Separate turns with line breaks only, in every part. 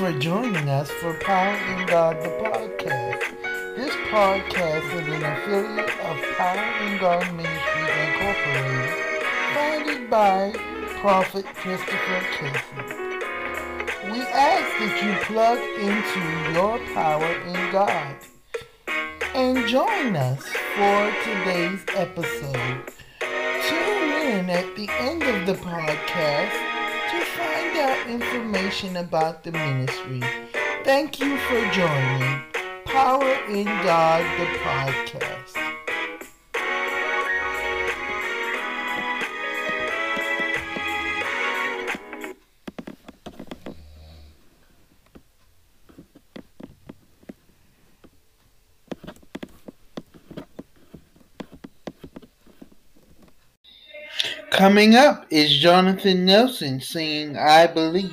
For joining us for Power in God the podcast. This podcast is an affiliate of Power in God Ministries Incorporated, founded by Prophet Christopher Cason. We ask that you plug into your power in God and join us for today's episode. Tune in at the end of the podcast out information about the ministry. Thank you for joining Power in God, the podcast. Coming up is Jonathan Nelson singing I Believe.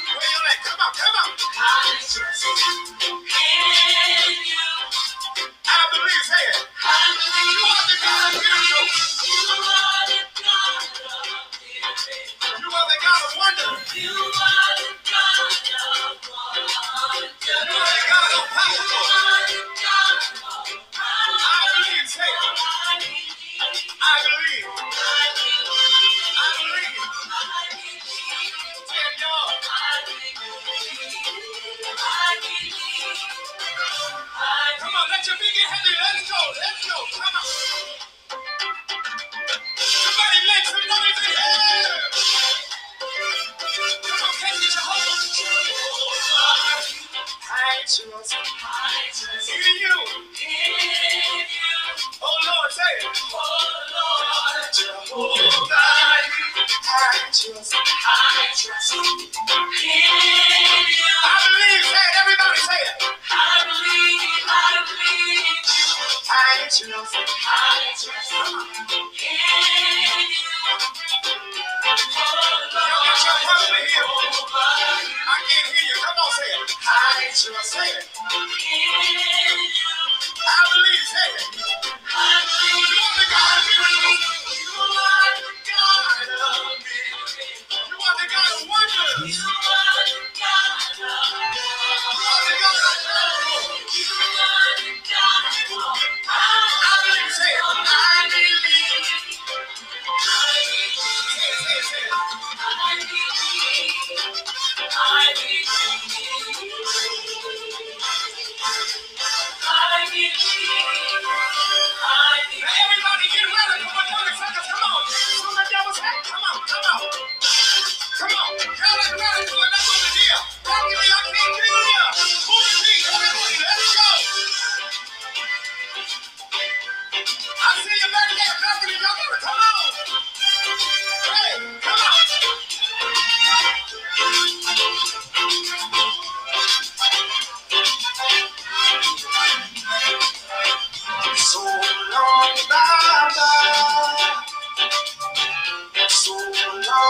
Come on, let your big get heavy. Let's go. Let's go. Come on. Somebody make some noise in here. Come on, catch it, Jehovah. I trust. I trust. In you. You. Oh Lord, say it. Oh Lord, Jehovah. I trust. I trust. In you. I'll you. Can you Oh on? help me, got your. I can't hear you. Come on, say it. I'll let you know you.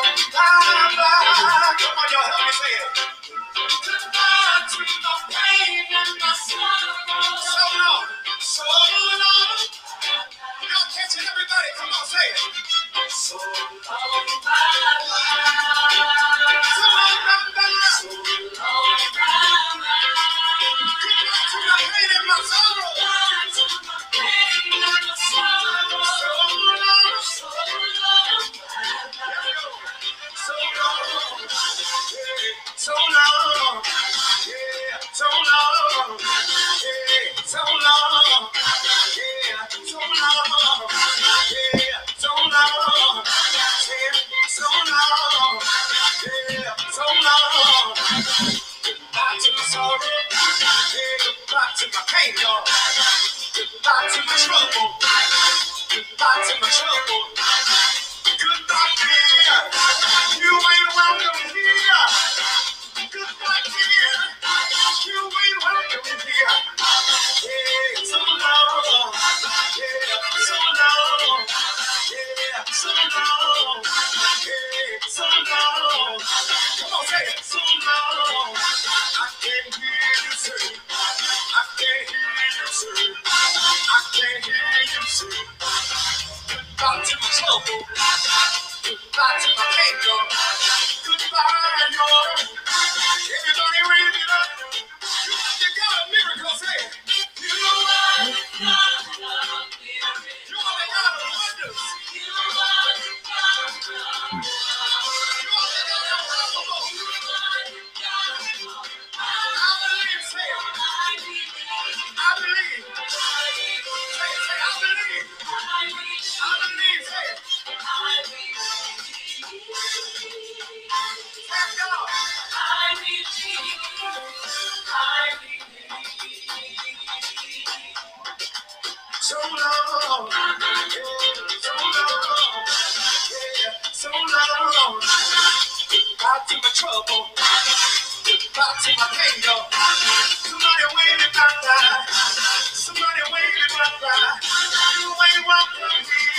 Come on, y'all, help me it. So long, so long. Y'all everybody. Come on, say it. So long, bye bye. To Goodbye to my to my. Goodbye, Lord. Everybody raise it up. My trouble, goodbye to my pain, y'all. Somebody somebody waving bye-bye. You ain't welcome here,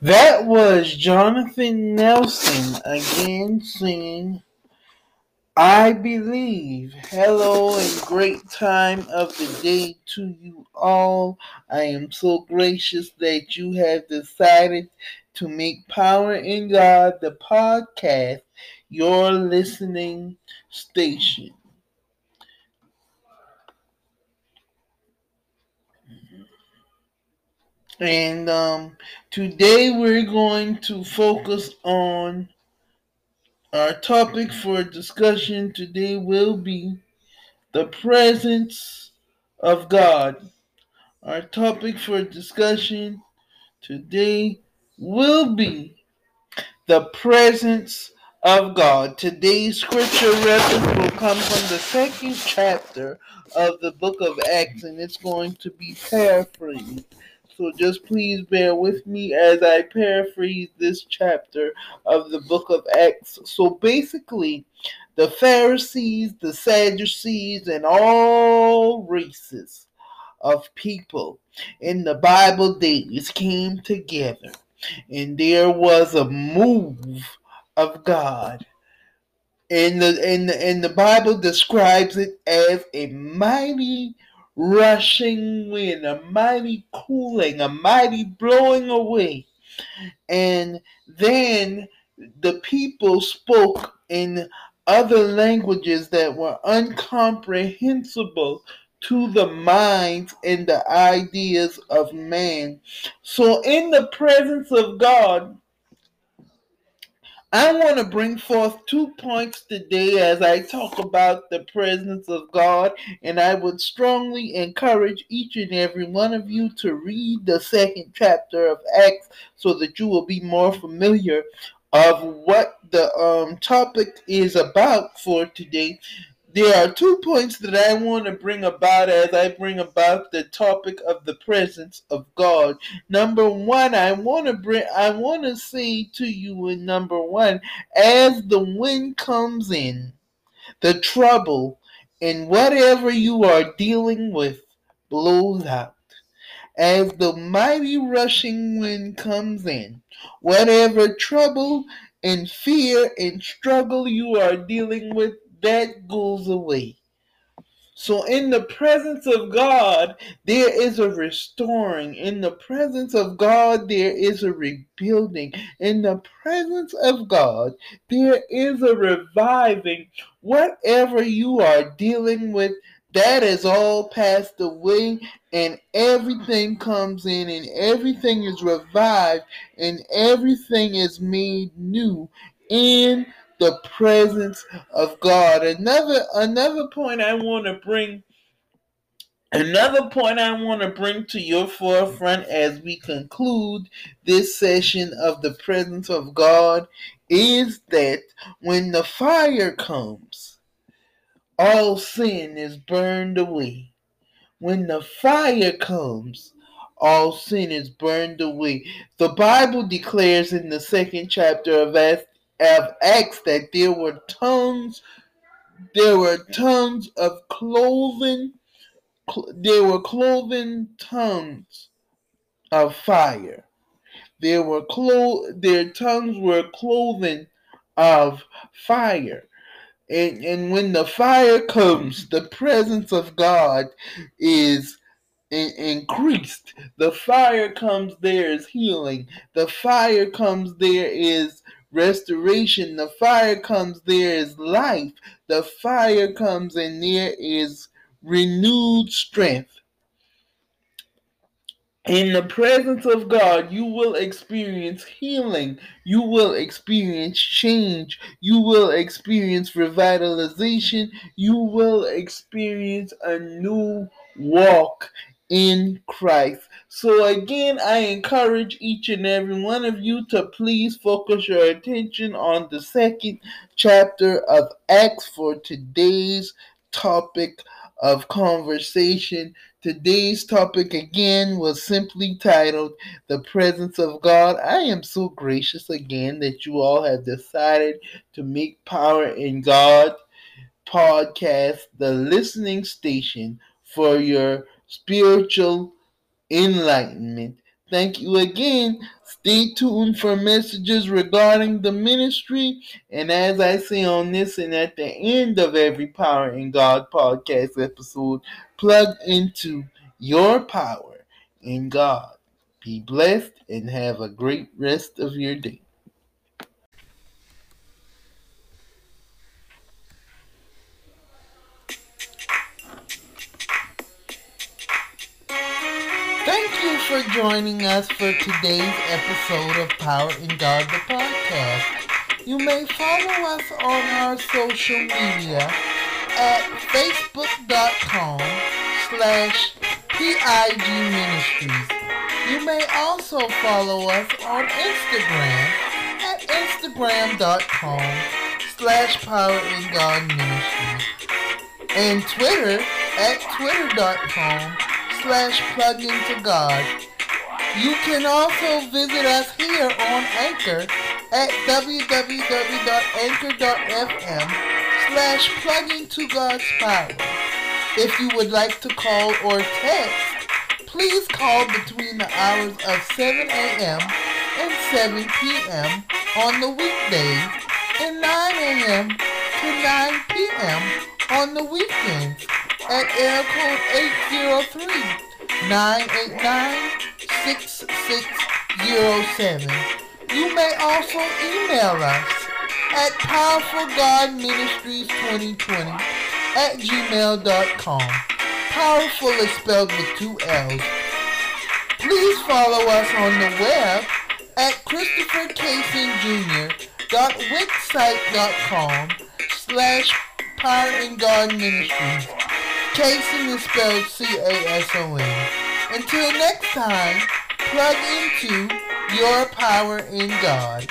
That was Jonathan Nelson again singing I Believe. Hello and great time of the day to you all. I am so gracious that you have decided to make Power in God the podcast your listening station. And um, today we're going to focus on our topic for discussion today will be the presence of God. Our topic for discussion today will be the presence of God. Today's scripture reference will come from the second chapter of the book of Acts, and it's going to be paraphrased. So just please bear with me as I paraphrase this chapter of the book of Acts. So basically, the Pharisees, the Sadducees, and all races of people in the Bible days came together, and there was a move of God. And the and the, and the Bible describes it as a mighty rushing wind, a mighty cooling, a mighty blowing away. And then the people spoke in other languages that were incomprehensible to the minds and the ideas of man. So, in the presence of God, I want to bring forth two points today as I talk about the presence of God, and I would strongly encourage each and every one of you to read the second chapter of Acts so that you will be more familiar of what the um, topic is about for today.
There are two points that I want to bring about as I bring about the topic of the presence of God. Number one, I want to bring, I want to say to you in number one, as the wind comes in, the trouble and whatever you are dealing with blows out. As the mighty rushing wind comes in, whatever trouble and fear and struggle you are dealing with that goes away. So, in the presence of God, there is a restoring. In the presence of God, there is a rebuilding. In the presence of God, there is a reviving. Whatever you are dealing with, that is all passed away, and everything comes in, and everything is revived, and everything is made new in the presence of God. Another another point I want to bring Another point I want to bring to your forefront as we conclude this session of the presence of God is that when the fire comes, all sin is burned away. When the fire comes, all sin is burned away. The Bible declares in the second chapter of Acts of Acts that there were tongues, there were tongues of cloven, there were cloven tongues of fire. There were clo- their tongues were cloven of fire. And, and when the fire comes, the presence of God is in, increased. The fire comes, there is healing. The fire comes, there is restoration. The fire comes, there is life. The fire comes, and there is renewed strength. In the presence of God, you will experience healing. You will experience change. You will experience revitalization. You will experience a new walk in Christ. So, again, I encourage each and every one of you to please focus your attention on the second chapter of Acts for today's topic of conversation. Today's topic again was simply titled The Presence of God. I am so gracious again that you all have decided to make Power in God podcast the listening station for your spiritual enlightenment. Thank you again. Stay tuned for messages regarding the ministry. And as I say on this and at the end of every Power in God podcast episode, plug into your power in God. Be blessed and have a great rest of your day. Joining us for today's episode of Power in God the podcast. You may follow us on our social media at facebook.com slash PIG Ministries. You may also follow us on Instagram at instagram.com slash Power in God Ministries and Twitter at twitter.com slash plug into God. You can also visit us here on Anchor at www.anchor.fm slash plug into God's power. If you would like to call or text, please call between the hours of 7 a.m. and 7 p.m. on the weekdays and 9 a.m. to 9 p.m. on the weekends at air code 803-989-6607. You may also email us at powerfulgodministries2020 at gmail.com. Powerful is spelled with two L's. Please follow us on the web at christophercasonjr.wixsite.com slash Power in God Ministries. Cason is spelled C-A-S-O-N. Until next time, plug into your power in God.